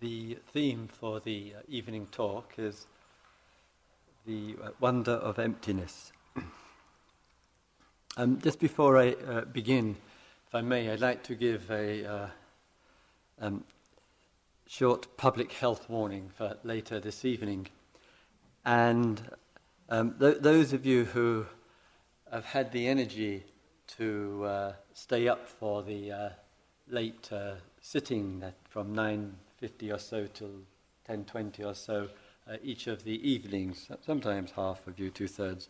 The theme for the uh, evening talk is the uh, wonder of emptiness. um, just before I uh, begin, if I may, I'd like to give a uh, um, short public health warning for later this evening. And um, th- those of you who have had the energy to uh, stay up for the uh, late sitting from 9 50 or so till 10.20 or so uh, each of the evenings. Sometimes half of you, two-thirds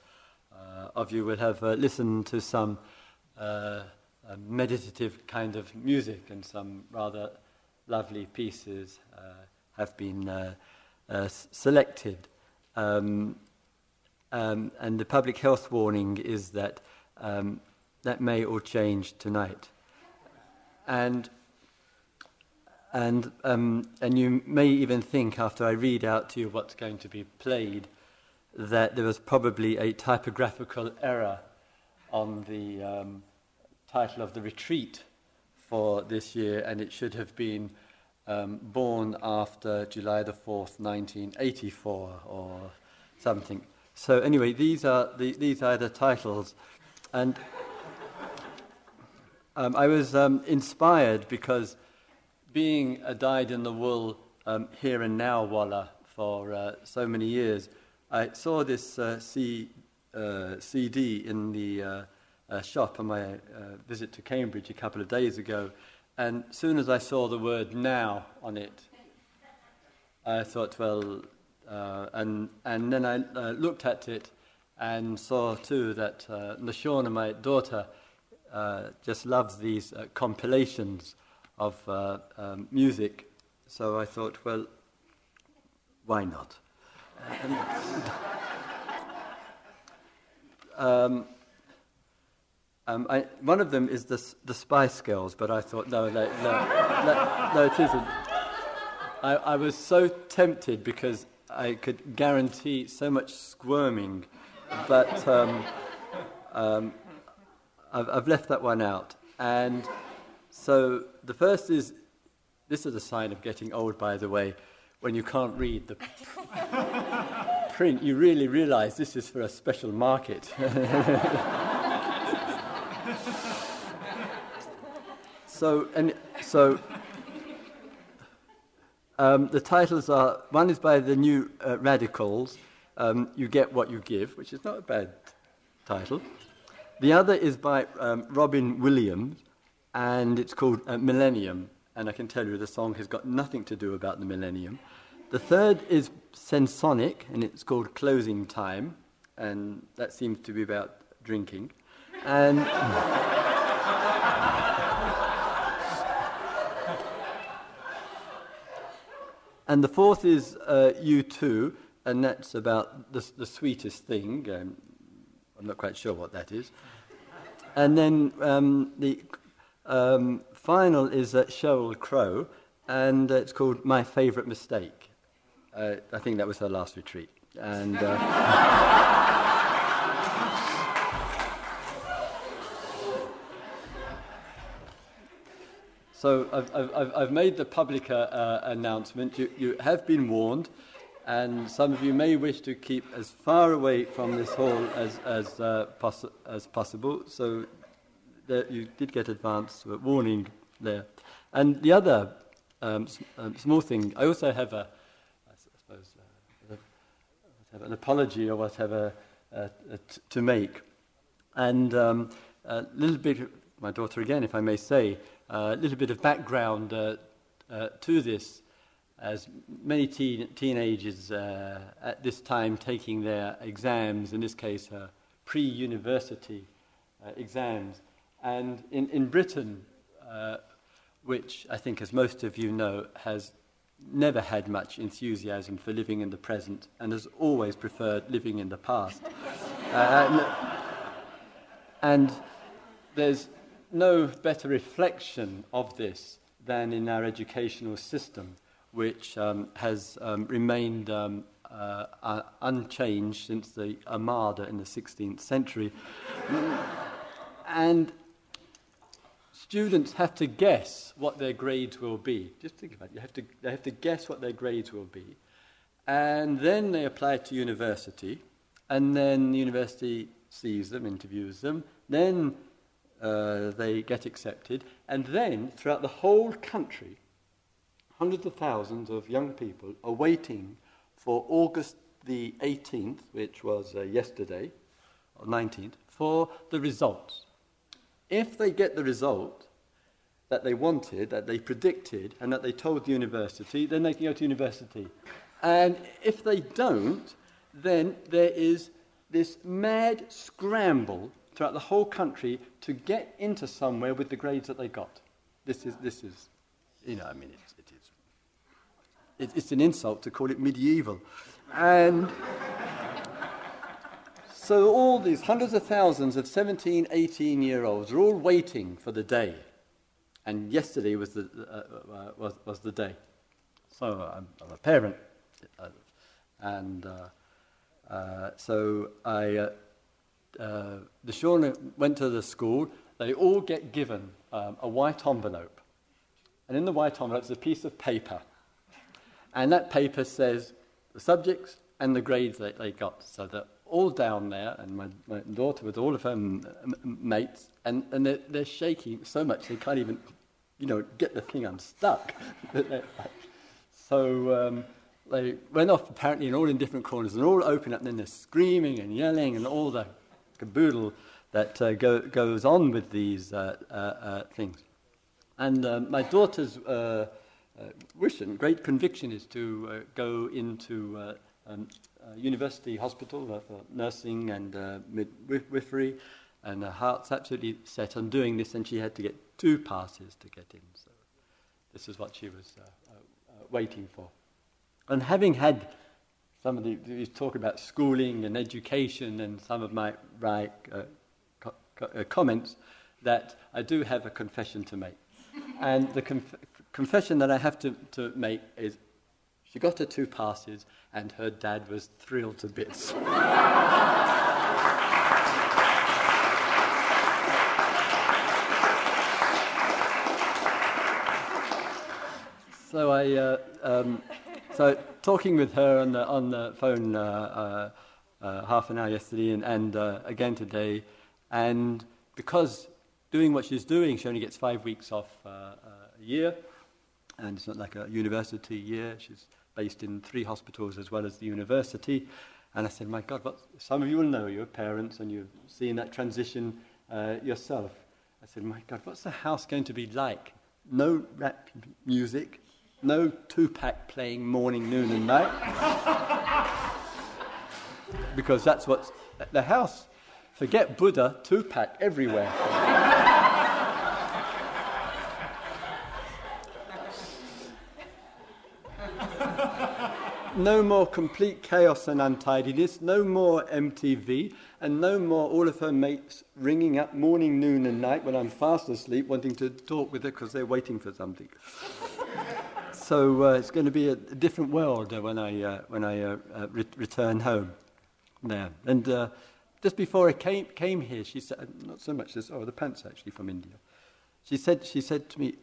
uh, of you will have uh, listened to some uh, meditative kind of music and some rather lovely pieces uh, have been uh, selected. Um, um, and the public health warning is that um, that may all change tonight. And and, um, and you may even think, after I read out to you what's going to be played, that there was probably a typographical error on the um, title of the retreat for this year, and it should have been um, born after July the 4th, 1984, or something. So, anyway, these are the, these are the titles. And um, I was um, inspired because being a dyed in the wool um, here and now walla for uh, so many years, I saw this uh, C, uh, CD in the uh, uh, shop on my visit to Cambridge a couple of days ago, and as soon as I saw the word now on it, I thought, well, and, and then I looked at it and saw too that uh, Nashona, my daughter, just loves these compilations of uh, um, music. So I thought, well, why not? um, um, I, one of them is the, the Spice Girls, but I thought, no, no, no, no, no it isn't. I, I was so tempted because I could guarantee so much squirming, but um, um, I've, I've left that one out. And so the first is this is a sign of getting old, by the way, when you can't read the print, you really realize this is for a special market. so, and so um, the titles are one is by the New uh, Radicals, um, You Get What You Give, which is not a bad title. The other is by um, Robbie Williams, and it's called uh, Millennium. And I can tell you the song has got nothing to do about the millennium. The third is Semisonic, and it's called Closing Time, and that seems to be about drinking. And and the fourth is uh, U2, and that's about the, the sweetest thing. Um, I'm not quite sure what that is. And then um, the um, final is uh, Sheryl Crow, and uh, it's called My Favourite Mistake. Uh, I think that was her last retreat. And. Uh, so I've, I've, I've, made the public uh, uh, announcement. You, you have been warned, and some of you may wish to keep as far away from this hall as, as, poss- as possible. So that you did get advance warning there. And the other um, um, small thing, I also have a, I suppose, uh, whatever, an apology or whatever uh, t- to make. And um, a little bit, my daughter again, if I may say, a little bit of background uh, uh, to this, as many teen- teenagers uh, at this time taking their exams, in this case, pre university exams, and in, in Britain, uh, which I think, as most of you know, has never had much enthusiasm for living in the present and has always preferred living in the past. uh, and there's no better reflection of this than in our educational system, which um, has um, remained um, uh, uh, unchanged since the Armada in the 16th century. and students have to guess what their grades will be. Just think about it. You have to, they have to guess what their grades will be. And then they apply to university, and then the university sees them, interviews them. Then uh, they get accepted. And then, throughout the whole country, hundreds of thousands of young people are waiting for August the 18th, which was uh, yesterday, or 19th, for the results. If they get the result that they wanted, that they predicted, and that they told the university, then they can go to university. And if they don't, then there is this mad scramble throughout the whole country to get into somewhere with the grades that they got. This is, this is you know, I mean, it's, it is. It, it's an insult to call it medieval. And so all these hundreds of thousands of 17, 18 year olds are all waiting for the day. And yesterday was the, uh, uh, was, was the day. So I'm, I'm a parent. And uh, uh, so I, uh, the children went to the school. They all get given um, a white envelope. And in the white envelope is a piece of paper. And that paper says the subjects and the grades that they got. So that all down there, and my, my daughter with all of her mates, and, and they're, they're shaking so much they can't even, you know, get the thing unstuck. so um, they went off apparently and all in different corners and all open up, and then they're screaming and yelling and all the caboodle that uh, go, goes on with these uh, uh, uh things. And um, my daughter's uh, uh, wish and great conviction is to go into um, uh, university hospital uh, for nursing and uh, midwifery, and her heart's absolutely set on doing this, and she had to get two passes to get in. So this is what she was uh, uh, uh, waiting for. And having had some of the, you talk about schooling and education and some of my right co- co- comments, that I do have a confession to make. and the conf- confession that I have to, to make is she got her two passes, and her dad was thrilled to bits. so I, uh, um, so talking with her on the on the phone uh, uh, uh half an hour yesterday and, and uh, again today, and because doing what she's doing, she only gets five weeks off uh, a year, and it's not like a university year. She's based in three hospitals as well as the university. And I said, my God, what, some of you will know, you're parents and you've seen that transition uh, yourself. I said, my God, what's the house going to be like? No rap music, no Tupac playing morning, noon, and night. because that's what's the house. Forget Buddha, Tupac everywhere. No more complete chaos and untidiness, no more MTV, and no more all of her mates ringing up morning, noon, and night when I'm fast asleep wanting to talk with her because they're waiting for something. so uh, it's going to be a, different world uh, when I, uh, when I uh, uh, re- return home there. And uh, just before I came, came here, she said, not so much this, oh, the pants actually from India. She said, she said to me,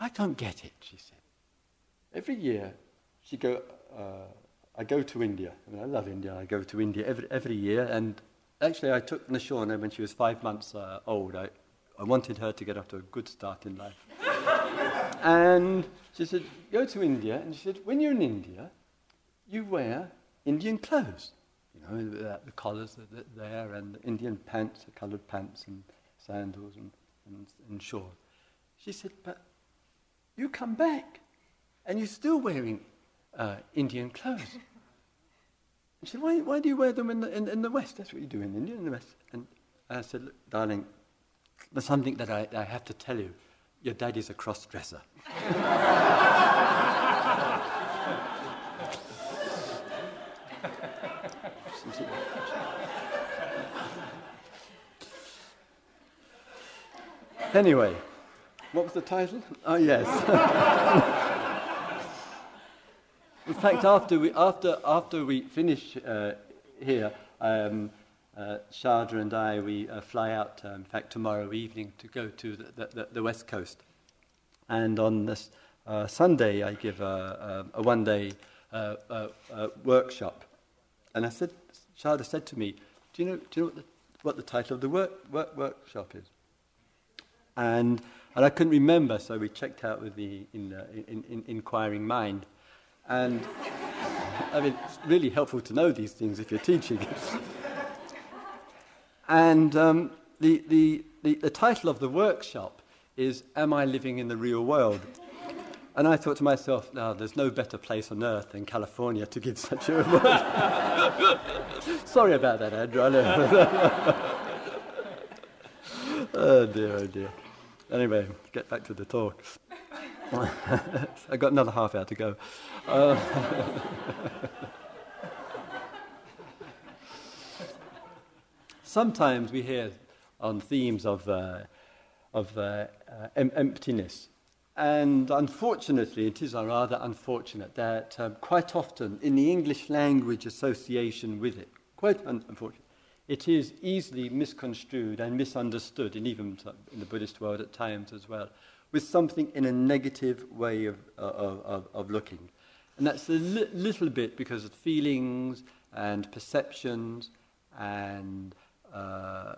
I don't get it, she said. Every year she'd go, I go to India. I, mean, I love India. I go to India every, every year. And actually, I took Nashorna when she was five months uh, old. I, I wanted her to get off to a good start in life. and she said, Go to India. And she said, When you're in India, you wear Indian clothes. You know, the, the collars are there, and the Indian pants, the coloured pants, and sandals, and, and, and. She said, But you come back, and you're still wearing uh, Indian clothes. And she said, why, why do you wear them in the, in, in, the West? That's what you do in India, in the West. And I said, Look, darling, there's something that I, I have to tell you. Your daddy's a cross dresser. anyway, what was the title? Oh, yes. In fact, after we, after, after we finish uh, here, um, uh, Sharda and I, we uh, fly out, uh, in fact, tomorrow evening to go to the, the, the West Coast. And on this uh, Sunday, I give a, a, a one day uh, uh, workshop. And I said, Sharda said to me, Do you know, do you know what, the, what the title of the work, work, workshop is? And, and I couldn't remember, so we checked out with the in, in, in, inquiring mind. And I mean, it's really helpful to know these things if you're teaching. and um, the, the, the, the title of the workshop is Am I Living in the Real World? And I thought to myself, now there's no better place on earth than California to give such a word. Sorry about that, Andrew. oh dear, oh dear. Anyway, get back to the talk. I've got another half hour to go. Uh, sometimes we hear on themes of, uh, of uh, uh em- emptiness. And unfortunately, it is rather unfortunate that um, quite often in the English language association with it, quite un- unfortunate, it is easily misconstrued and misunderstood, and even in the Buddhist world at times as well, with something in a negative way of, of, of, of looking. And that's a li- little bit because of feelings and perceptions and uh,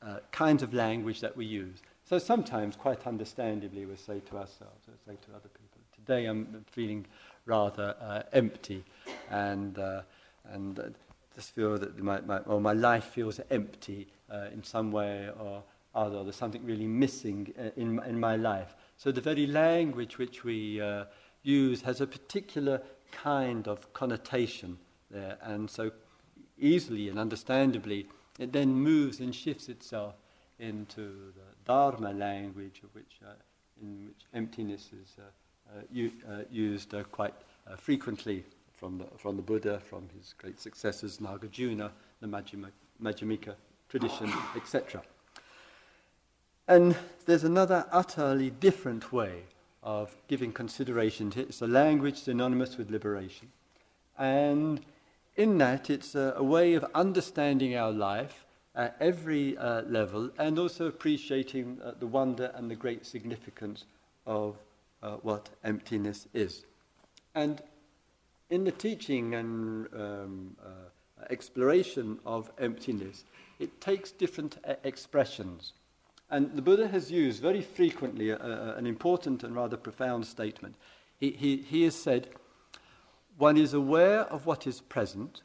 uh, kinds of language that we use. So sometimes, quite understandably, we say to ourselves, we say to other people, today I'm feeling rather uh, empty and, uh, and uh, just feel that my, my, or my life feels empty uh, in some way or other. There's something really missing uh, in, in my life. So the very language which we uh, use has a particular kind of connotation there. And so easily and understandably, it then moves and shifts itself into the Dharma language, which, uh, in which emptiness is uh, uh, u- uh, used quite frequently from the, from the Buddha, from his great successors, Nagarjuna, the Majjhima, Majjhimika tradition, etc. And there's another utterly different way of giving consideration to it. It's a language synonymous with liberation. And in that, it's a, a way of understanding our life at every uh, level and also appreciating uh, the wonder and the great significance of uh, what emptiness is. And in the teaching and um, uh, exploration of emptiness, it takes different uh, expressions. And the Buddha has used very frequently a, a, an important and rather profound statement. He, he, he has said, one is aware of what is present,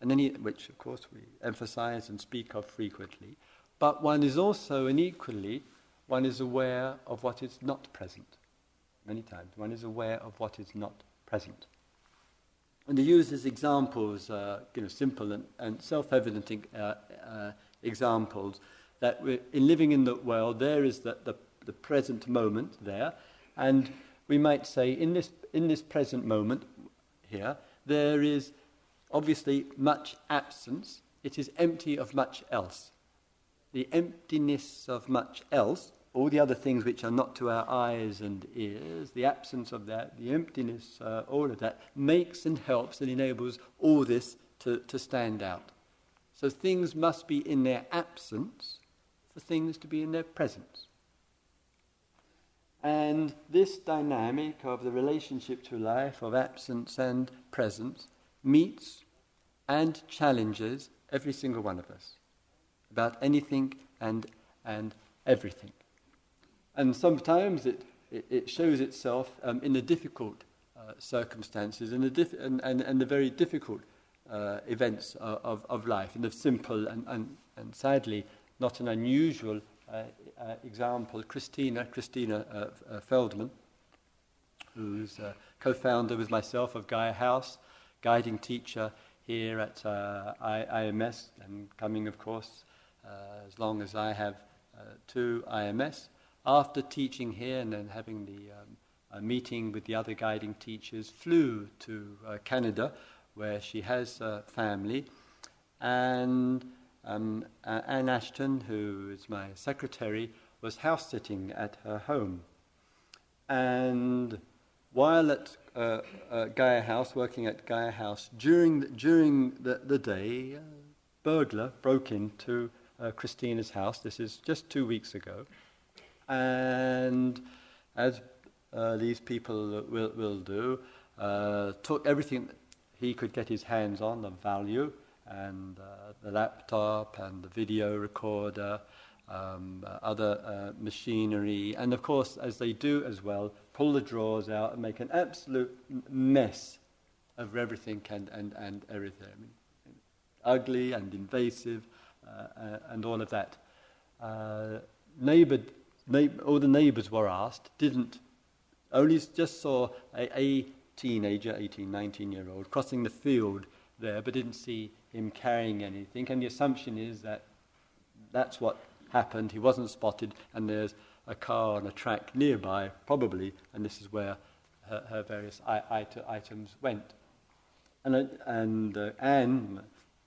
and then he, which of course we emphasize and speak of frequently, but one is also, and equally, one is aware of what is not present. Many times, one is aware of what is not present. And he uses examples, uh, you know, simple and, and self-evident uh, uh, examples that in living in the world, there is the, the, the present moment there, and we might say in this, in this present moment here, there is obviously much absence. It is empty of much else. The emptiness of much else, all the other things which are not to our eyes and ears, the absence of that, the emptiness, uh, all of that, makes and helps and enables all this to, to stand out. So things must be in their absence for things to be in their presence. And this dynamic of the relationship to life, of absence and presence, meets and challenges every single one of us about anything and, and everything. And sometimes it, it, it shows itself um, in the difficult uh, circumstances and the, diff- and, and, and the very difficult uh, events of, of, of, life, in the simple and, and, and sadly not an unusual uh, uh, example, Christina, Christina uh, Feldman, who's co-founder with myself of Gaia House, guiding teacher here at uh, IMS, and coming, of course, uh, as long as I have uh, to IMS. After teaching here and then having the um, meeting with the other guiding teachers, flew to Canada, where she has family, and um, uh, Anne Ashton, who is my secretary, was house sitting at her home. And while at uh, uh, Gaia House, working at Gaia House, during the, during the, the day, uh, burglar broke into uh, Christina's house. This is just two weeks ago. And as uh, these people will, will do, uh, took everything he could get his hands on of value, and uh, the laptop and the video recorder, um, uh, other uh, machinery, and of course, as they do as well, pull the drawers out and make an absolute mess of everything and, and, and everything. I mean, ugly and invasive uh, uh, and all of that. Uh, neighbor, neighbor, all the neighbors were asked, didn't, only just saw a, a teenager, 18, 19 year old, crossing the field there, but didn't see him carrying anything. And the assumption is that that's what happened. He wasn't spotted, and there's a car on a track nearby, probably, and this is where her, her various items went. And, and uh, Anne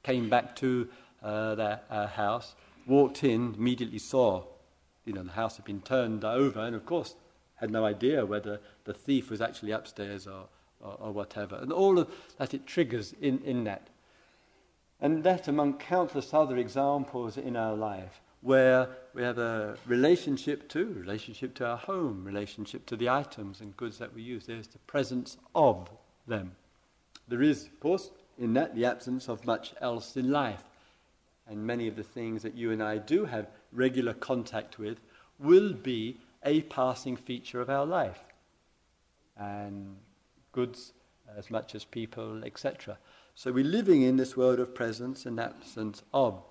came back to uh, their uh, house, walked in, immediately saw, you know, the house had been turned over, and of course had no idea whether the thief was actually upstairs or, or, or whatever. And all of that it triggers in, in that. And that among countless other examples in our life where we have a relationship to, relationship to our home, relationship to the items and goods that we use. There's the presence of them. There is, of course, in that the absence of much else in life. And many of the things that you and I do have regular contact with will be a passing feature of our life. And goods as much as people, etc. So we're living in this world of presence and absence of.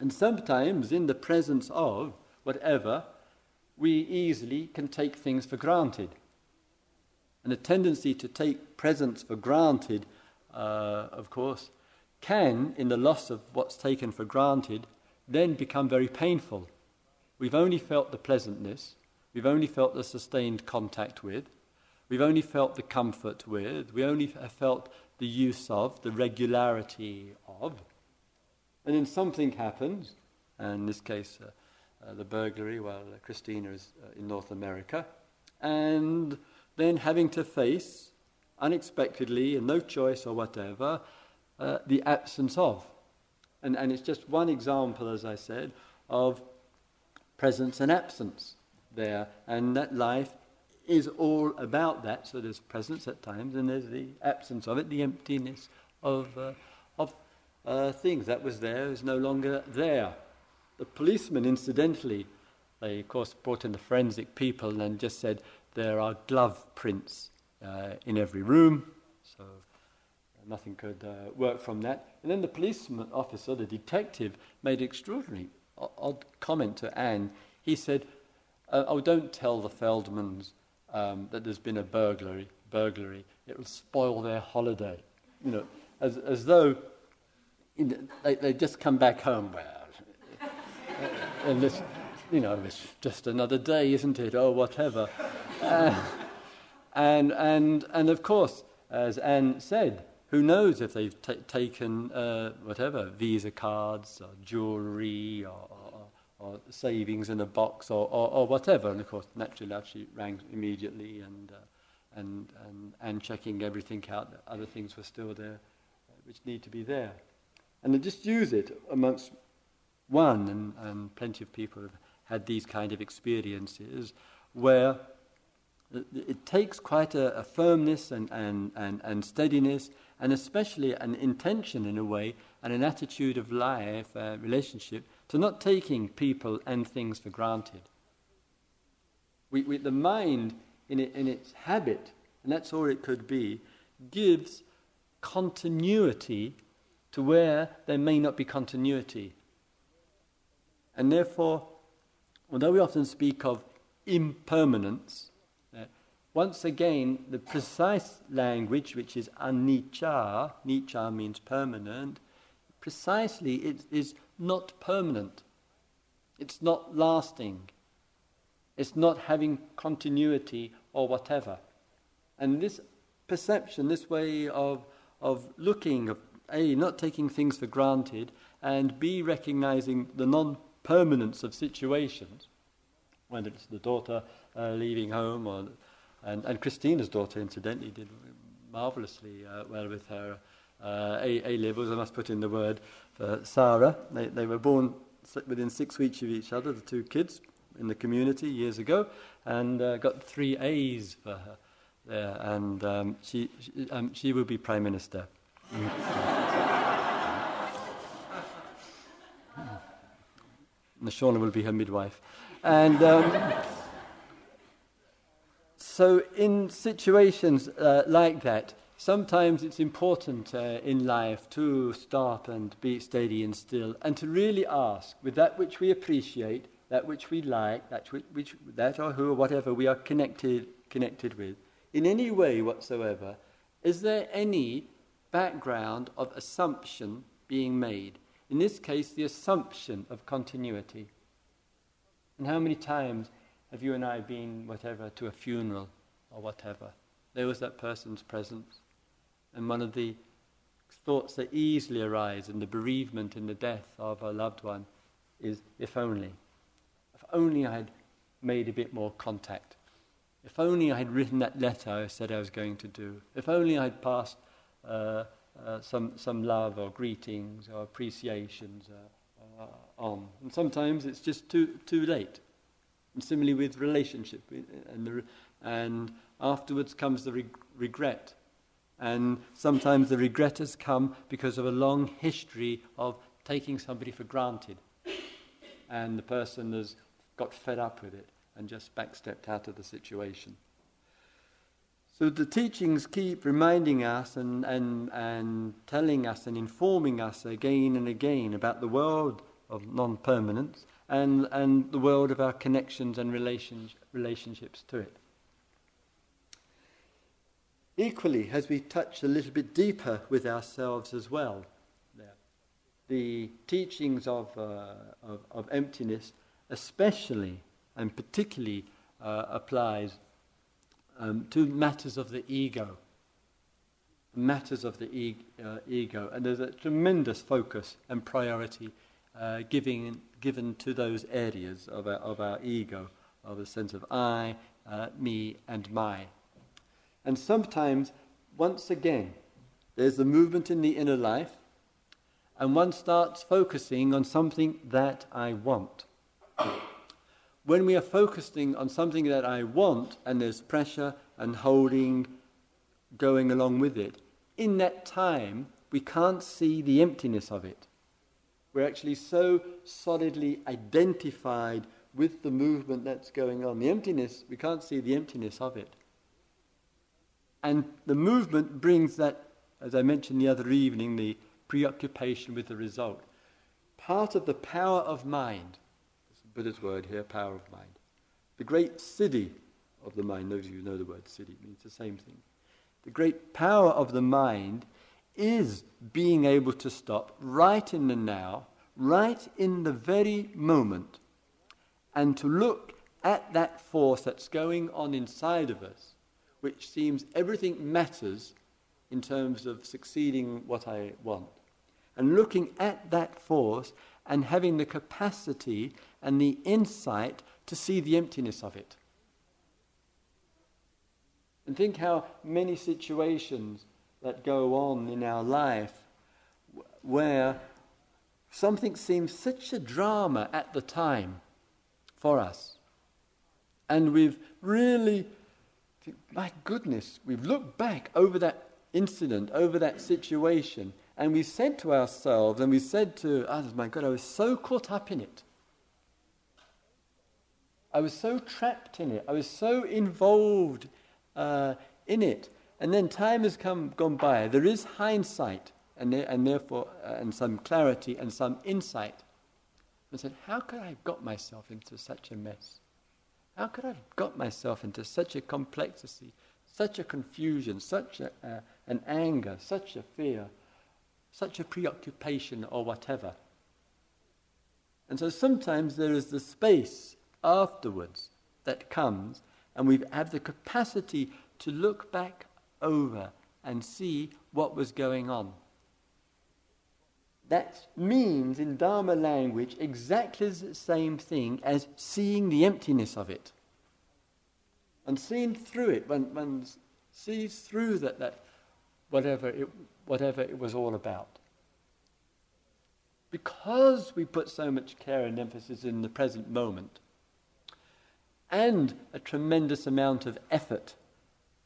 And sometimes, in the presence of whatever, we easily can take things for granted. And a tendency to take presence for granted, uh, of course, can, in the loss of what's taken for granted, then become very painful. We've only felt the pleasantness, we've only felt the sustained contact with, we've only felt the comfort with, we only have felt the use of, the regularity of. And then something happens, and in this case, uh, uh, the burglary while uh, Christina is uh, in North America, and then having to face, unexpectedly and no choice or whatever, uh, the absence of. And, and it's just one example, as I said, of presence and absence there. And that life is all about that. So there's presence at times, and there's the absence of it, the emptiness of, uh, of uh, things that was there is no longer there. The policeman, incidentally, they of course brought in the forensic people and just said there are glove prints uh, in every room, so nothing could uh, work from that. And then the policeman officer, the detective, made extraordinary odd comment to Anne. He said, uh, "Oh, don't tell the Feldmans um, that there's been a burglary. Burglary. It will spoil their holiday." You know, as as though they, they just come back home. Well, and this, you know, it's just another day, isn't it? Or whatever. Uh, and, and, and of course, as Anne said, who knows if they've t- taken uh, whatever, Visa cards or jewellery or, or, savings in a box or, or, or, whatever. And of course, naturally, she rang immediately and, uh, and, and, and checking everything out, that other things were still there uh, which need to be there. And they just use it amongst one, and, and plenty of people have had these kind of experiences where it takes quite a, a firmness and, and, and, and, steadiness, and especially an intention in a way, and an attitude of life, uh, relationship, to not taking people and things for granted. We, we, the mind, in, it, in its habit, and that's all it could be, gives continuity to where there may not be continuity. And therefore, although we often speak of impermanence, uh, once again, the precise language, which is anicca, nicca means permanent, precisely it is not permanent. It's not lasting. It's not having continuity or whatever. And this perception, this way of, of looking, of a, not taking things for granted, and B, recognizing the non permanence of situations, whether it's the daughter uh, leaving home, or, and, and Christina's daughter, incidentally, did marvelously uh, well with her uh, A, A levels, I must put in the word for Sarah. They, they were born within six weeks of each other, the two kids in the community years ago, and uh, got three A's for her there. And um, she, she, um, she will be Prime Minister. Nashona will be her midwife. And um, so, in situations uh, like that, sometimes it's important uh, in life to stop and be steady and still and to really ask with that which we appreciate, that which we like, that, which, which, that or who or whatever we are connected, connected with, in any way whatsoever, is there any background of assumption being made? In this case, the assumption of continuity. And how many times have you and I been, whatever, to a funeral or whatever? There was that person's presence. And one of the thoughts that easily arise in the bereavement, in the death of a loved one, is if only. If only I had made a bit more contact. If only I had written that letter I said I was going to do. If only I'd passed uh, uh, some, some love or greetings or appreciations uh, uh, on. And sometimes it's just too, too late. And similarly with relationship. And, the, and afterwards comes the reg- regret. And sometimes the regret has come because of a long history of taking somebody for granted. And the person has got fed up with it and just backstepped out of the situation. So the teachings keep reminding us and, and, and telling us and informing us again and again about the world of non permanence and, and the world of our connections and relations, relationships to it. Equally, as we touch a little bit deeper with ourselves as well, the teachings of, uh, of, of, emptiness, especially and particularly, uh, applies um, to matters of the ego. Matters of the e- uh, ego. And there's a tremendous focus and priority uh, giving, given to those areas of our, of our ego, of a sense of I, uh, me, and my. And sometimes, once again, there's a movement in the inner life, and one starts focusing on something that I want when we are focusing on something that I want and there's pressure and holding going along with it, in that time we can't see the emptiness of it. We're actually so solidly identified with the movement that's going on. The emptiness, we can't see the emptiness of it. And the movement brings that, as I mentioned the other evening, the preoccupation with the result. Part of the power of mind Buddha's word here, power of mind. The great siddhi of the mind, those of you who know the word siddhi, means the same thing. The great power of the mind is being able to stop right in the now, right in the very moment, and to look at that force that's going on inside of us, which seems everything matters in terms of succeeding what I want. And looking at that force and having the capacity and the insight to see the emptiness of it. And think how many situations that go on in our life where something seems such a drama at the time for us. And we've really, my goodness, we've looked back over that incident, over that situation, and we said to ourselves and we said to others, my God, I was so caught up in it. I was so trapped in it. I was so involved uh, in it. And then time has come gone by. There is hindsight, and, there, and therefore, uh, and some clarity and some insight. I said, how could I have got myself into such a mess? How could I have got myself into such a complexity, such a confusion, such a, uh, an anger, such a fear, such a preoccupation, or whatever? And so sometimes there is the space afterwards that comes, and we have the capacity to look back over and see what was going on. That means, in Dharma language, exactly the same thing as seeing the emptiness of it. And seeing through it, one, one sees through that, that whatever it, whatever it was all about. Because we put so much care and emphasis in the present moment, and a tremendous amount of effort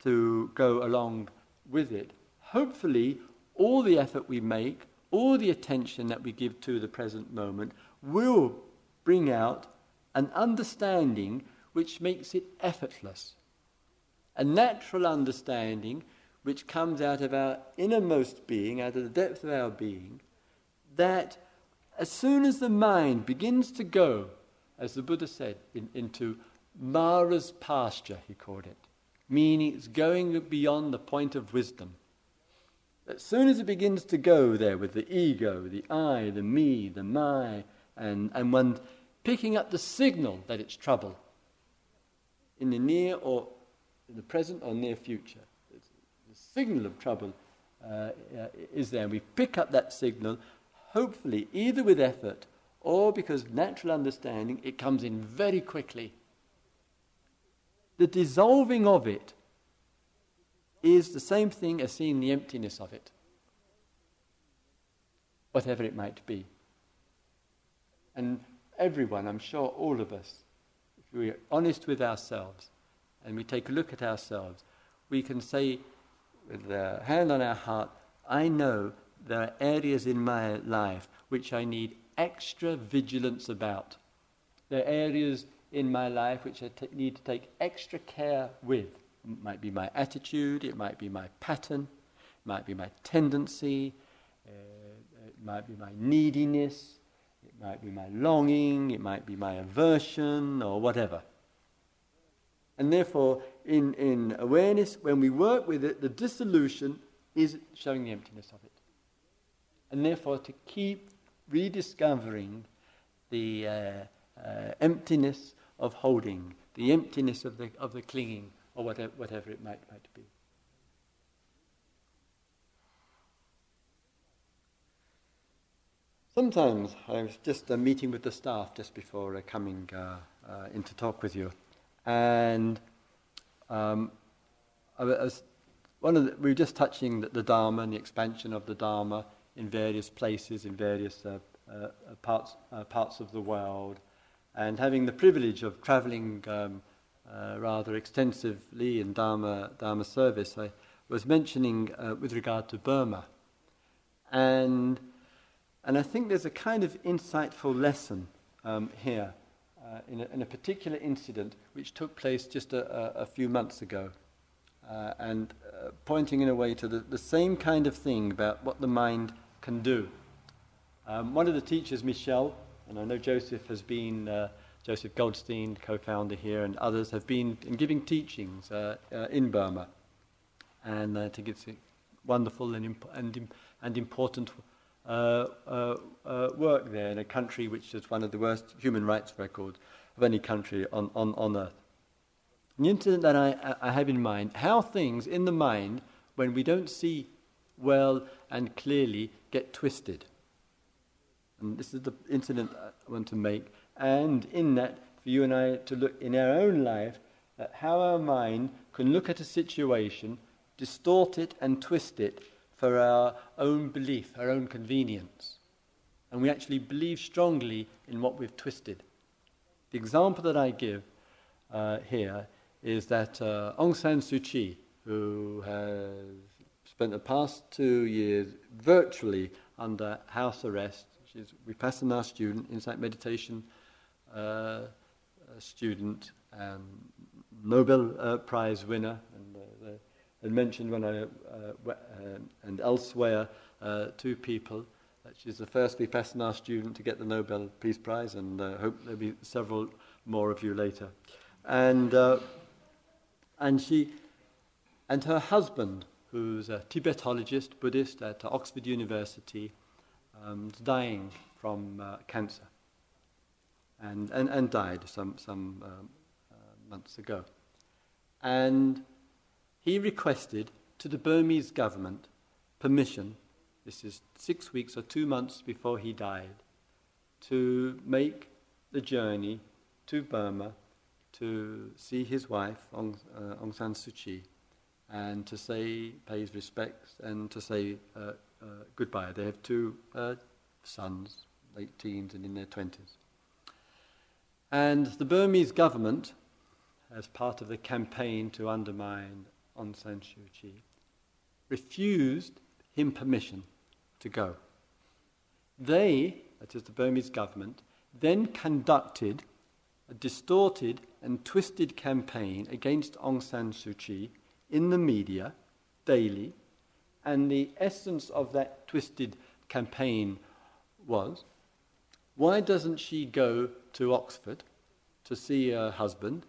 to go along with it, hopefully, all the effort we make, all the attention that we give to the present moment, will bring out an understanding which makes it effortless. A natural understanding which comes out of our innermost being, out of the depth of our being, that as soon as the mind begins to go, as the Buddha said, in, into Mara's pasture, he called it, meaning it's going beyond the point of wisdom. As soon as it begins to go there with the ego, the I, the me, the my, and, and one picking up the signal that it's trouble in the near or in the present or near future. The signal of trouble uh, is there. We pick up that signal, hopefully, either with effort or because natural understanding, it comes in very quickly. The dissolving of it is the same thing as seeing the emptiness of it, whatever it might be. And everyone, I'm sure all of us, if we're honest with ourselves and we take a look at ourselves, we can say with a hand on our heart, I know there are areas in my life which I need extra vigilance about. There are areas in my life which I t- need to take extra care with. It might be my attitude, it might be my pattern, it might be my tendency, uh, it might be my neediness, it might be my longing, it might be my aversion, or whatever. And therefore, in, in awareness, when we work with it, the dissolution is showing the emptiness of it. And therefore, to keep rediscovering the uh, uh, emptiness of holding, the emptiness of the, of the clinging, or whatever, whatever it might, might be. Sometimes I was just uh, meeting with the staff just before uh, coming uh, uh, in to talk with you, and um, I was one of the, we were just touching the, the, Dharma and the expansion of the Dharma in various places, in various uh, uh, parts parts of the world, and having the privilege of travelling um, rather extensively in Dharma Dharma service, I was mentioning with regard to Burma, and and I think there's a kind of insightful lesson um, here uh, in, a, in, a, particular incident which took place just a, a, a few months ago. Uh, and uh, pointing in a way to the, the, same kind of thing about what the mind can do. Um, one of the teachers, Michelle, and I know Joseph has been, uh, Joseph Goldstein, co founder here, and others have been in giving teachings uh, uh, in Burma. And I think it's wonderful and, imp- and, and important uh, uh, uh, work there in a country which has one of the worst human rights records of any country on, on, on earth. The incident that I, I have in mind, how things in the mind, when we don't see well and clearly, get twisted. And this is the incident I want to make. And in that, for you and I to look in our own life at how our mind can look at a situation, distort it, and twist it for our own belief, our own convenience. And we actually believe strongly in what we've twisted. The example that I give uh, here is that uh, Aung San Suu Kyi, who has spent the past two years virtually under house arrest, she's a Vipassana student, insight meditation student, um, Nobel uh, Prize winner, and uh, and mentioned when I, uh, and elsewhere, two people. She's the first Vipassana student to get the Nobel Peace Prize, and I hope there'll be several more of you later. And, and she, and her husband, who's a Tibetologist, Buddhist at Oxford University, um, dying from uh, cancer and, and, and died some, some um, uh, months ago. And he requested to the Burmese government permission, this is six weeks or two months before he died, to make the journey to Burma to see his wife, Aung, uh, Aung San Suu Kyi, and to say, pay his respects, and to say uh, uh, goodbye. They have two uh, sons, late teens and in their 20s. And the Burmese government, as part of the campaign to undermine Aung San Suu Kyi, refused him permission to go. They, that is the Burmese government, then conducted a distorted and twisted campaign against Aung San Suu Kyi in the media daily, and the essence of that twisted campaign was why doesn't she go to Oxford to see her husband?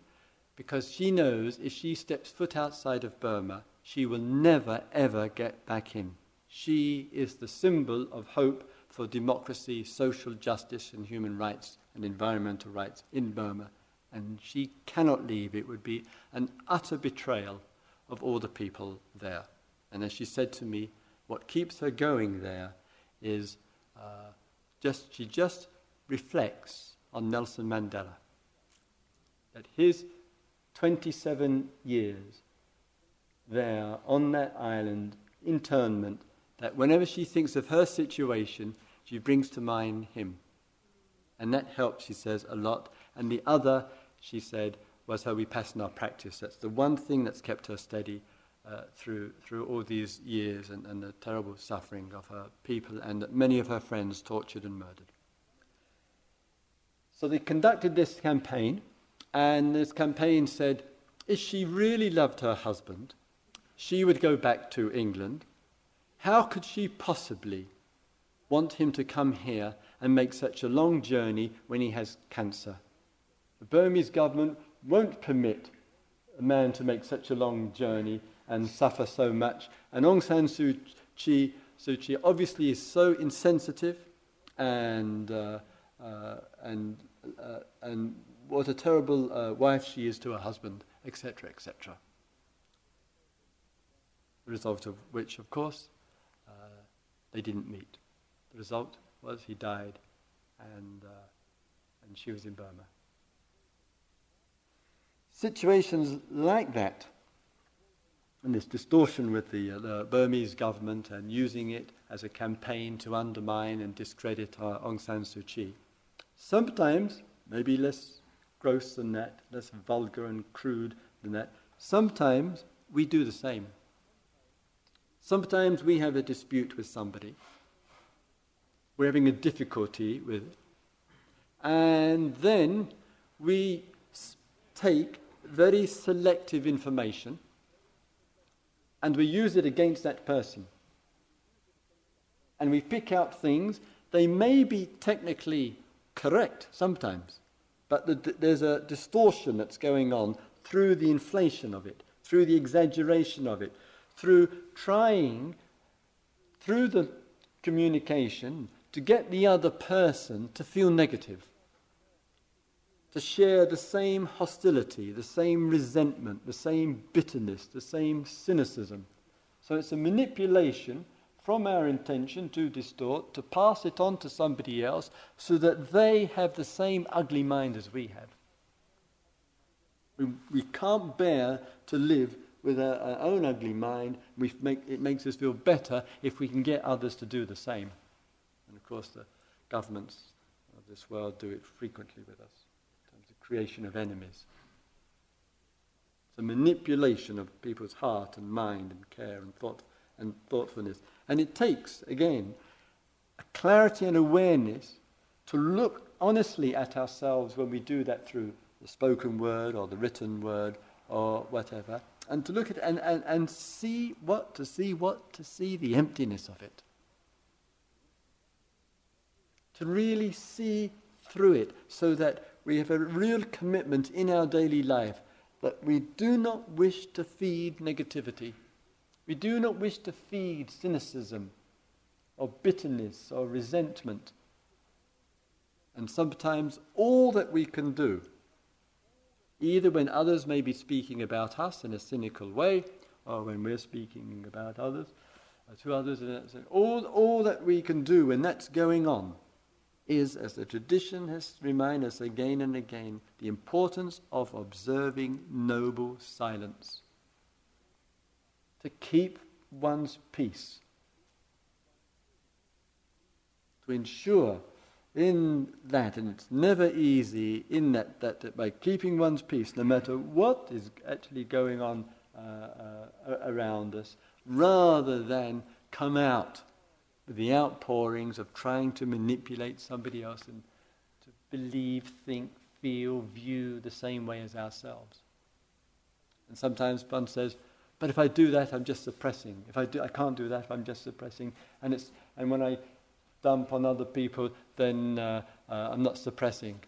Because she knows if she steps foot outside of Burma, she will never ever get back in. She is the symbol of hope for democracy, social justice, and human rights and environmental rights in Burma. And she cannot leave. It would be an utter betrayal of all the people there. And as she said to me, what keeps her going there is uh, just she just reflects on Nelson Mandela. That his 27 years there on that island, internment, that whenever she thinks of her situation, she brings to mind him. And that helps, she says, a lot. And the other, she said, was her Vipassana practice. That's the one thing that's kept her steady uh, through, through all these years and, and the terrible suffering of her people and that many of her friends tortured and murdered. So they conducted this campaign, and this campaign said, if she really loved her husband, she would go back to England. How could she possibly want him to come here and make such a long journey when he has cancer? The Burmese government won't permit a man to make such a long journey and suffer so much. And Aung San Suu Kyi, Suu Kyi obviously is so insensitive and, uh, uh, and, uh, and what a terrible uh, wife she is to her husband, etc., etc. The result of which, of course, uh, they didn't meet. The result was he died and, uh, and she was in Burma. Situations like that, and this distortion with the, uh, the, Burmese government and using it as a campaign to undermine and discredit uh, Aung San Suu Kyi, sometimes, maybe less gross than that, less vulgar and crude than that, sometimes we do the same. Sometimes we have a dispute with somebody. We're having a difficulty with it. And then we take very selective information and we use it against that person. And we pick out things, they may be technically correct sometimes, but the, there's a distortion that's going on through the inflation of it, through the exaggeration of it, through trying, through the communication, to get the other person to feel negative to share the same hostility, the same resentment, the same bitterness, the same cynicism. So it's a manipulation from our intention to distort, to pass it on to somebody else so that they have the same ugly mind as we have. We, we can't bear to live with our, our own ugly mind. We make, it makes us feel better if we can get others to do the same. And of course, the governments of this world do it frequently with us in terms of creation of enemies. It's a manipulation of people's heart and mind and care and thought and thoughtfulness. And it takes, again, a clarity and awareness to look honestly at ourselves when we do that through the spoken word or the written word or whatever, and to look at and, and, and see what to see what to see the emptiness of it. To really see through it so that we have a real commitment in our daily life that we do not wish to feed negativity. We do not wish to feed cynicism or bitterness or resentment. And sometimes all that we can do, either when others may be speaking about us in a cynical way, or when we're speaking about others, uh, to others, all, all that we can do when that's going on is, as the tradition has reminded us again and again, the importance of observing noble silence. To keep one's peace, to ensure in that, and it's never easy in that, that, that by keeping one's peace, no matter what is actually going on uh, uh, around us, rather than come out with the outpourings of trying to manipulate somebody else and to believe, think, feel, view the same way as ourselves. And sometimes one says, but if I do that, I'm just suppressing. If I, do, I can't do that, I'm just suppressing. And, it's, and when I dump on other people, then uh, uh, I'm not suppressing.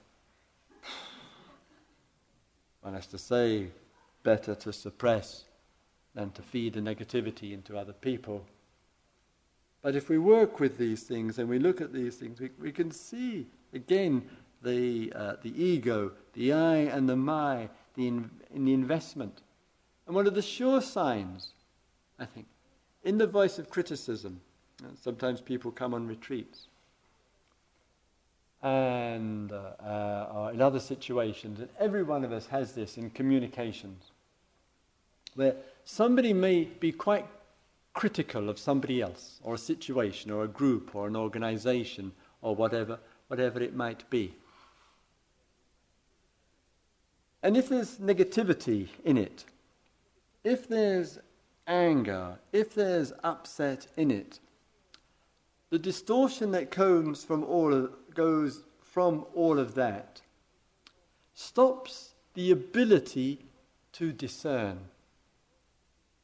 One has to say, better to suppress than to feed the negativity into other people. But if we work with these things and we look at these things, we, we can see again the, uh, the ego, the I and the my, the in, in the investment. And one of the sure signs, I think, in the voice of criticism, uh, sometimes people come on retreats and uh, uh, in other situations, and every one of us has this in communications, where somebody may be quite critical of somebody else, or a situation, or a group, or an organization, or whatever, whatever it might be. And if there's negativity in it, if there's anger, if there's upset in it, the distortion that comes from all of, goes from all of that stops the ability to discern.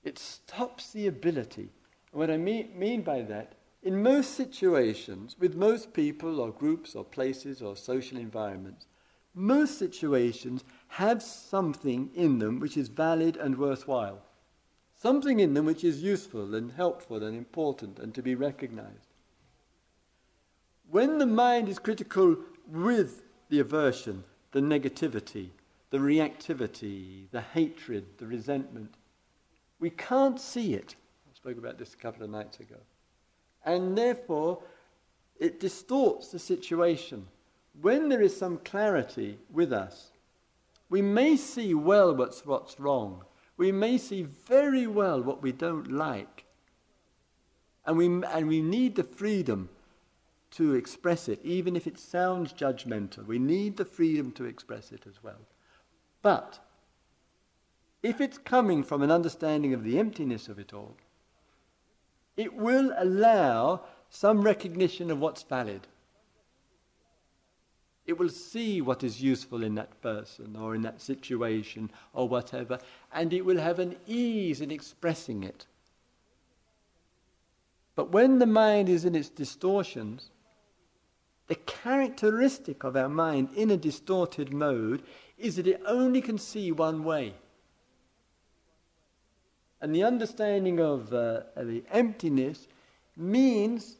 It stops the ability. And what I mean, mean by that, in most situations, with most people or groups or places or social environments, most situations have something in them which is valid and worthwhile. Something in them which is useful and helpful and important and to be recognized. When the mind is critical with the aversion, the negativity, the reactivity, the hatred, the resentment, we can't see it. I spoke about this a couple of nights ago. And therefore, it distorts the situation. When there is some clarity with us, we may see well what's, what's wrong. We may see very well what we don't like. And we, and we need the freedom to express it, even if it sounds judgmental. We need the freedom to express it as well. But if it's coming from an understanding of the emptiness of it all, it will allow some recognition of what's valid. It will see what is useful in that person or in that situation or whatever, and it will have an ease in expressing it. But when the mind is in its distortions, the characteristic of our mind in a distorted mode is that it only can see one way. And the understanding of uh, the emptiness means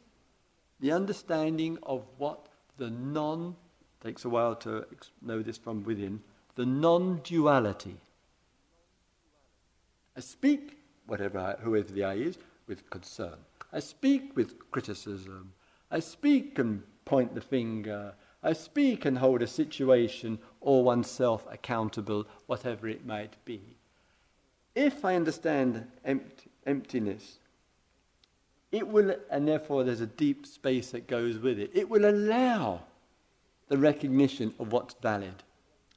the understanding of what the non, takes a while to know this from within, the non duality. I speak, whatever I, whoever the I is, with concern. I speak with criticism. I speak and point the finger. I speak and hold a situation or oneself accountable, whatever it might be. If I understand empt- emptiness, it will, and therefore there's a deep space that goes with it, it will allow the recognition of what's valid.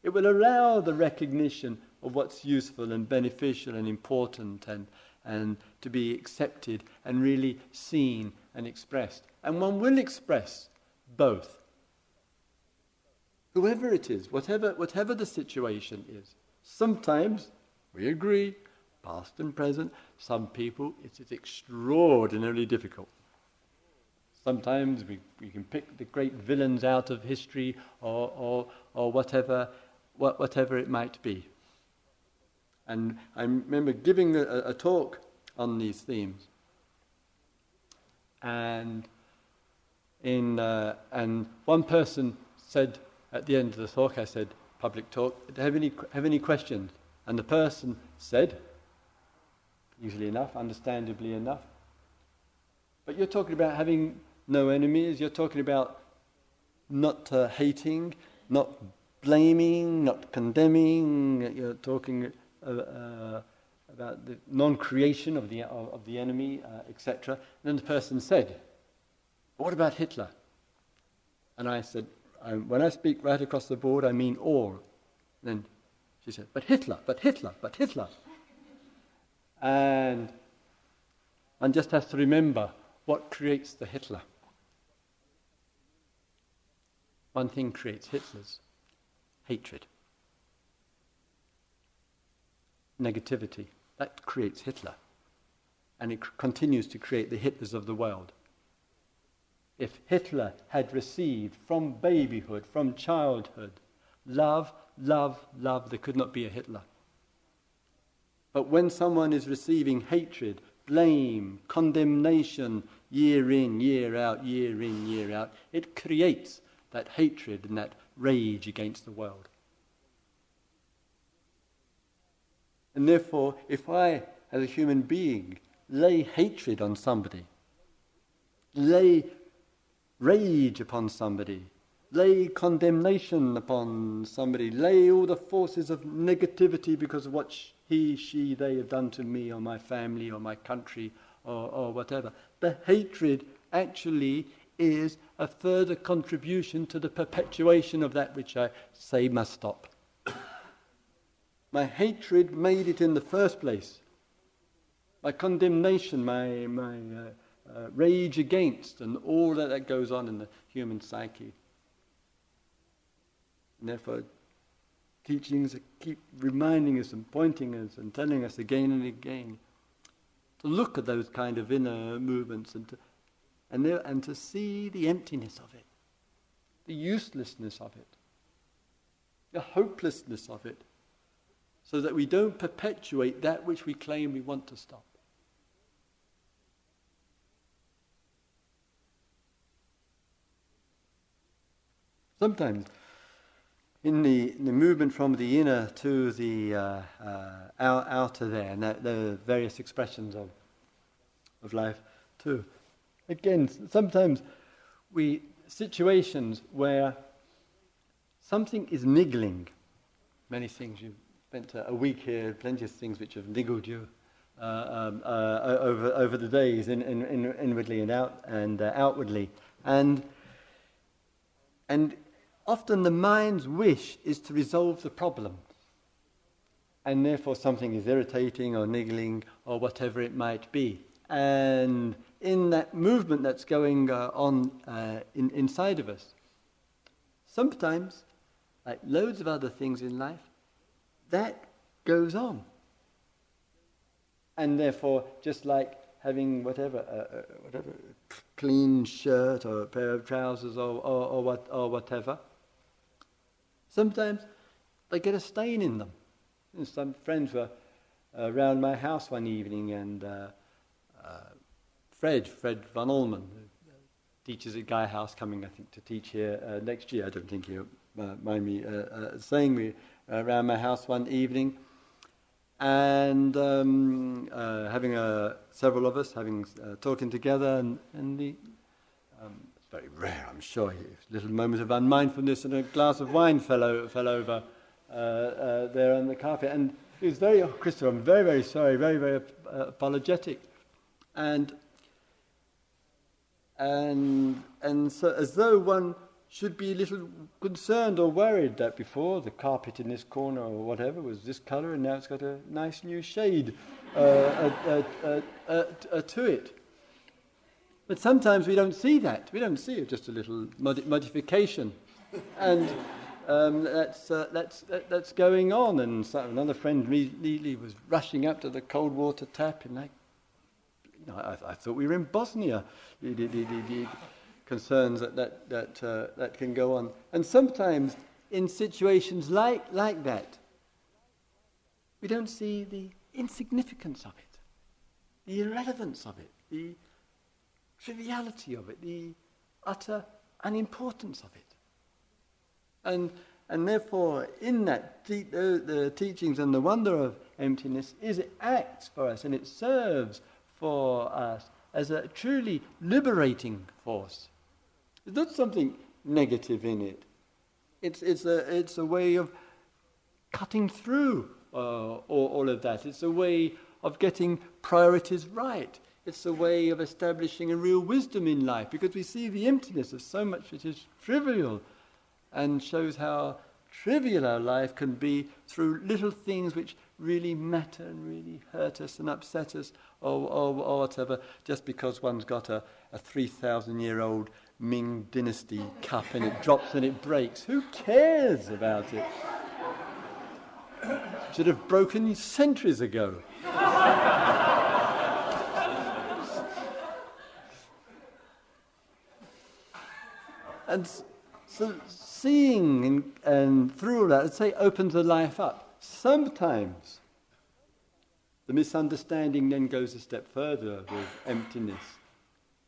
It will allow the recognition of what's useful and beneficial and important and, and to be accepted and really seen and expressed. And one will express both. Whoever it is, whatever, whatever the situation is. Sometimes we agree, past and present. Some people, it is extraordinarily difficult. Sometimes we, we can pick the great villains out of history or, or, or whatever, whatever it might be. And I remember giving a, a talk on these themes. And in, uh, and one person said at the end of the talk, I said, public talk, have any, have any questions? And the person said, easily enough, understandably enough, but you're talking about having no enemies, you're talking about not uh, hating, not blaming, not condemning, you're talking uh, uh, about the non-creation of the, of, of the enemy, uh, etc. then the person said, what about Hitler? And I said, when I speak right across the board, I mean all. Then she said, but Hitler, but Hitler, but Hitler. And one just has to remember what creates the Hitler. One thing creates Hitler's hatred, negativity. That creates Hitler. And it continues to create the Hitlers of the world. If Hitler had received from babyhood, from childhood, love, love, love, there could not be a Hitler. But when someone is receiving hatred, blame, condemnation, year in, year out, year in, year out, it creates that hatred and that rage against the world. And therefore, if I, as a human being, lay hatred on somebody, lay rage upon somebody, lay condemnation upon somebody, lay all the forces of negativity because of what he, she, they have done to me or my family or my country or, or whatever. The hatred actually is a further contribution to the perpetuation of that which I say must stop. my hatred made it in the first place. My condemnation, my, my uh, uh, rage against, and all that, that goes on in the human psyche. And therefore, teachings keep reminding us and pointing us and telling us again and again to look at those kind of inner movements and to, and, and to see the emptiness of it, the uselessness of it, the hopelessness of it, so that we don't perpetuate that which we claim we want to stop. Sometimes in the, in the movement from the inner to the uh, uh, outer there, and that, the various expressions of, of life too. Again, sometimes we, situations where something is niggling, many things, you've spent a week here, plenty of things which have niggled you uh, um, uh, over, over the days, in, in, in inwardly and, out, and uh, outwardly. And, and Often the mind's wish is to resolve the problem. And therefore something is irritating or niggling or whatever it might be. And in that movement that's going uh, on uh, in, inside of us, sometimes, like loads of other things in life, that goes on. And therefore, just like having whatever, uh, uh whatever clean shirt or a pair of trousers or, or, or, what, or whatever, Sometimes they get a stain in them. And some friends were uh, around my house one evening, and uh, Fred, Fred von Allmen, teaches at Gaia House, coming, I think, to teach here uh, next year. I don't think he'll uh, mind me uh, saying me around my house one evening, and um, having several of us having talking together, and, and the um, very rare, I'm sure. Little moments of unmindfulness and a glass of wine fell, o- fell over uh, uh, there on the carpet. And he was very, oh, Christopher, I'm very, very sorry, very, very uh, apologetic. And, and, and so as though one should be a little concerned or worried that before the carpet in this corner or whatever was this colour and now it's got a nice new shade uh, uh, to it. But sometimes we don't see that. We don't see it, just a little mod- modification. and um, that's, uh, that's, that, that's going on. And so another friend immediately was rushing up to the cold water tap and like, I, I thought we were in Bosnia. Concerns that, that, that, uh, that can go on. And sometimes in situations like, like that, we don't see the insignificance of it, the irrelevance of it, the triviality of it, the utter unimportance of it. And, and therefore, in that, te- the, the teachings and the wonder of emptiness is it acts for us and it serves for us as a truly liberating force. There's not something negative in it. It's, it's, a, it's a way of cutting through uh, all, all, of that. It's a way of getting priorities right. It's a way of establishing a real wisdom in life because we see the emptiness of so much which is trivial and shows how trivial our life can be through little things which really matter and really hurt us and upset us or, or, or whatever, just because one's got a, a 3,000 year old Ming Dynasty cup and it drops and it breaks. Who cares about it? Should have broken centuries ago. and so seeing and, and through all that, let's say, opens the life up. Sometimes the misunderstanding then goes a step further with emptiness.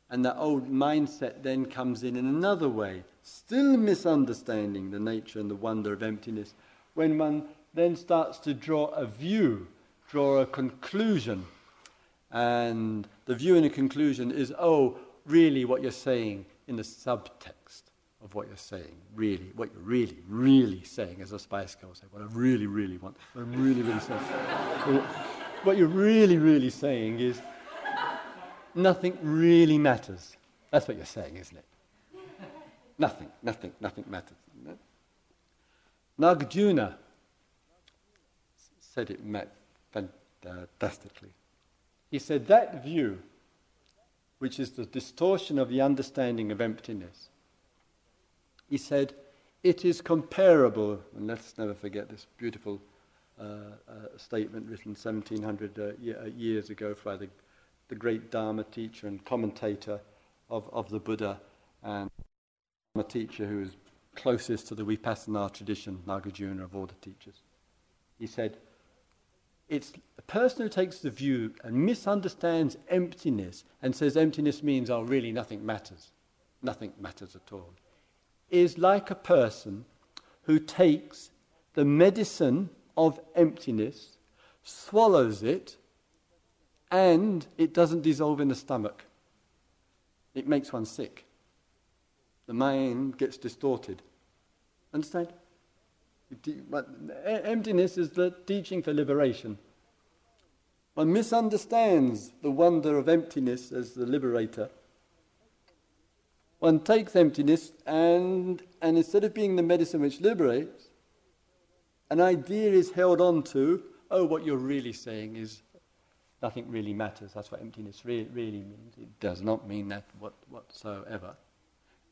And that old mindset then comes in in another way, still misunderstanding the nature and the wonder of emptiness, when one then starts to draw a view, draw a conclusion. And the view and the conclusion is, oh, really what you're saying in the subtext of what you're saying, really, what you're really, really saying, as a Spice Girl say, what I really, really want, what I'm really, really saying. what you're really, really saying is nothing really matters. That's what you're saying, isn't it? nothing, nothing, nothing matters. Nagarjuna said it fantastically. He said that view, which is the distortion of the understanding of emptiness, he said, it is comparable, and let's never forget this beautiful uh, uh, statement written 1700 uh, uh, years ago by the, the great Dharma teacher and commentator of, of the Buddha and a teacher who is closest to the Vipassana tradition, Nagarjuna of all the teachers. He said, it's a person who takes the view and misunderstands emptiness and says emptiness means, oh, really, nothing matters. Nothing matters at all. Is like a person who takes the medicine of emptiness, swallows it, and it doesn't dissolve in the stomach. It makes one sick. The mind gets distorted. Understand? Emptiness is the teaching for liberation. One misunderstands the wonder of emptiness as the liberator one takes emptiness and, and instead of being the medicine which liberates, an idea is held on to, oh, what you're really saying is nothing really matters. That's what emptiness re- really means. It does not mean that what, whatsoever.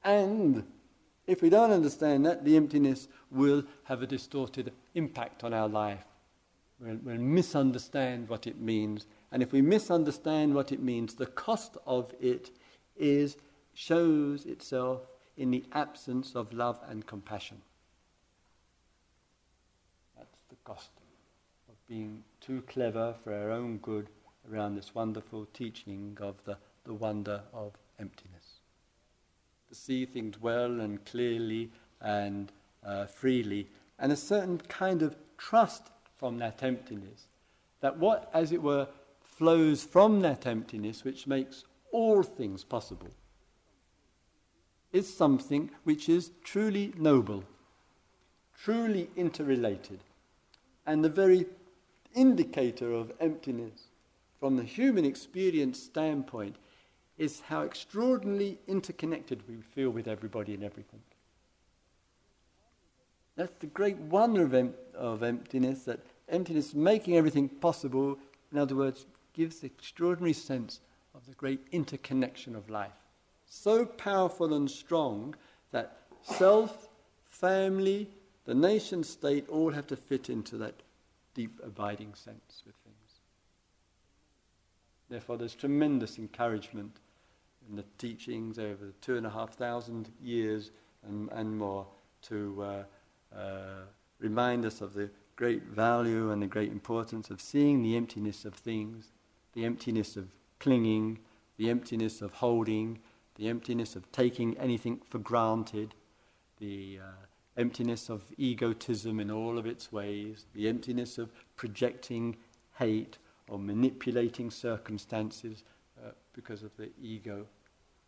And if we don't understand that, the emptiness will have a distorted impact on our life. We'll, we'll misunderstand what it means. And if we misunderstand what it means, the cost of it is shows itself in the absence of love and compassion. That's the cost of being too clever for our own good around this wonderful teaching of the, the wonder of emptiness. To see things well and clearly and uh, freely, and a certain kind of trust from that emptiness. That what, as it were, flows from that emptiness, which makes all things possible is something which is truly noble, truly interrelated, and the very indicator of emptiness from the human experience standpoint is how extraordinarily interconnected we feel with everybody and everything. That's the great wonder of, em- of emptiness, that emptiness making everything possible, in other words, gives the extraordinary sense of the great interconnection of life so powerful and strong that self, family, the nation state all have to fit into that deep abiding sense with things. Therefore, there's tremendous encouragement in the teachings over the two and a half thousand years and, and more to uh, uh, remind us of the great value and the great importance of seeing the emptiness of things, the emptiness of clinging, the emptiness of holding, the emptiness of taking anything for granted, the uh, emptiness of egotism in all of its ways, the emptiness of projecting hate or manipulating circumstances uh, because of the ego.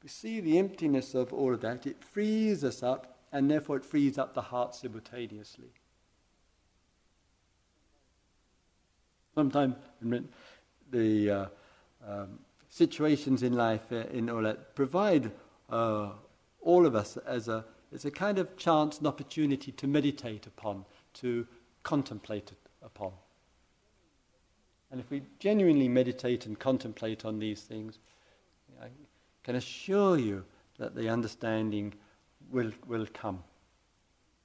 We see the emptiness of all of that. It frees us up, and therefore it frees up the heart simultaneously. Sometimes the uh, um, situations in life uh, in that provide uh, all of us as a, as a kind of chance and opportunity to meditate upon, to contemplate upon. And if we genuinely meditate and contemplate on these things, I can assure you that the understanding will, will come.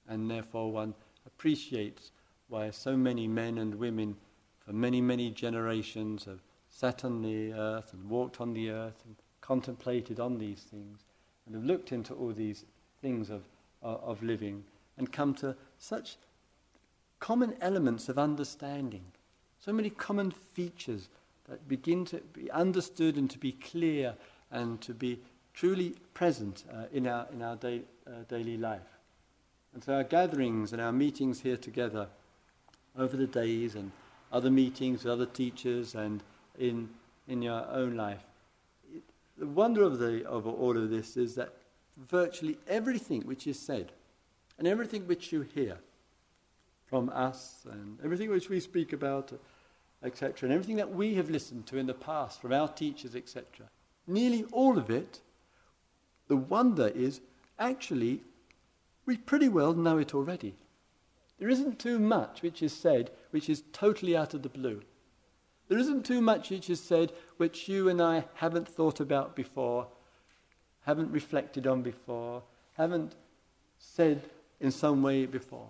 And therefore, one appreciates why so many men and women for many, many generations have sat on the earth and walked on the earth and contemplated on these things and have looked into all these things of, uh, of living and come to such common elements of understanding, so many common features that begin to be understood and to be clear and to be truly present uh, in our, in our day, uh, daily life. And so our gatherings and our meetings here together over the days and other meetings with other teachers and in, in your own life. It, the wonder of, the, of all of this is that virtually everything which is said and everything which you hear from us and everything which we speak about, etc., and everything that we have listened to in the past from our teachers, etc., nearly all of it, the wonder is actually we pretty well know it already. There isn't too much which is said which is totally out of the blue. There isn't too much which is said which you and I haven't thought about before, haven't reflected on before, haven't said in some way before.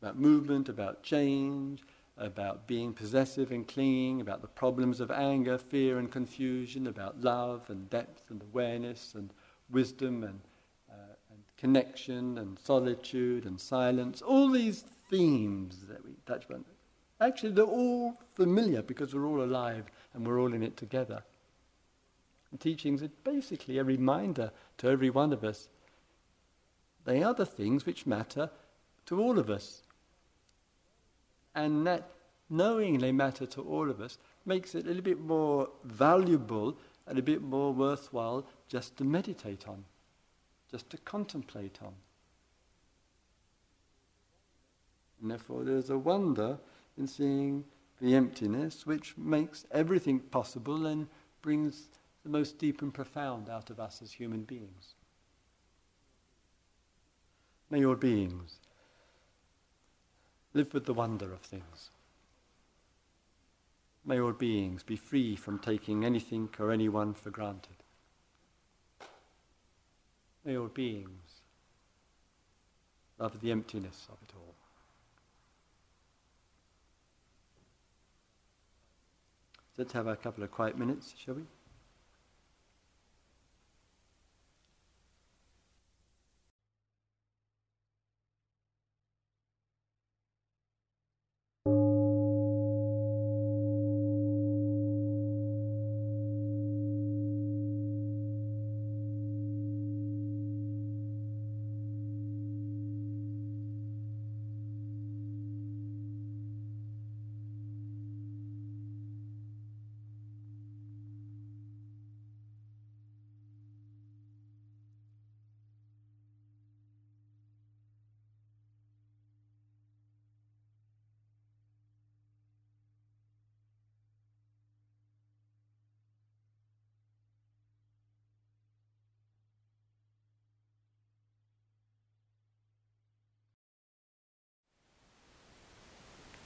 About movement, about change, about being possessive and clinging, about the problems of anger, fear, and confusion, about love and depth and awareness and wisdom and uh, connection and solitude and silence, all these themes that we touch upon, actually they're all familiar because we're all alive and we're all in it together. And teachings are basically a reminder to every one of us. They are the things which matter to all of us. And that knowing they matter to all of us makes it a little bit more valuable and a bit more worthwhile just to meditate on just to contemplate on. And therefore, there's a wonder in seeing the emptiness which makes everything possible and brings the most deep and profound out of us as human beings. May your beings live with the wonder of things. May your beings be free from taking anything or anyone for granted. May all beings love the emptiness of it all. Let's have a couple of quiet minutes, shall we?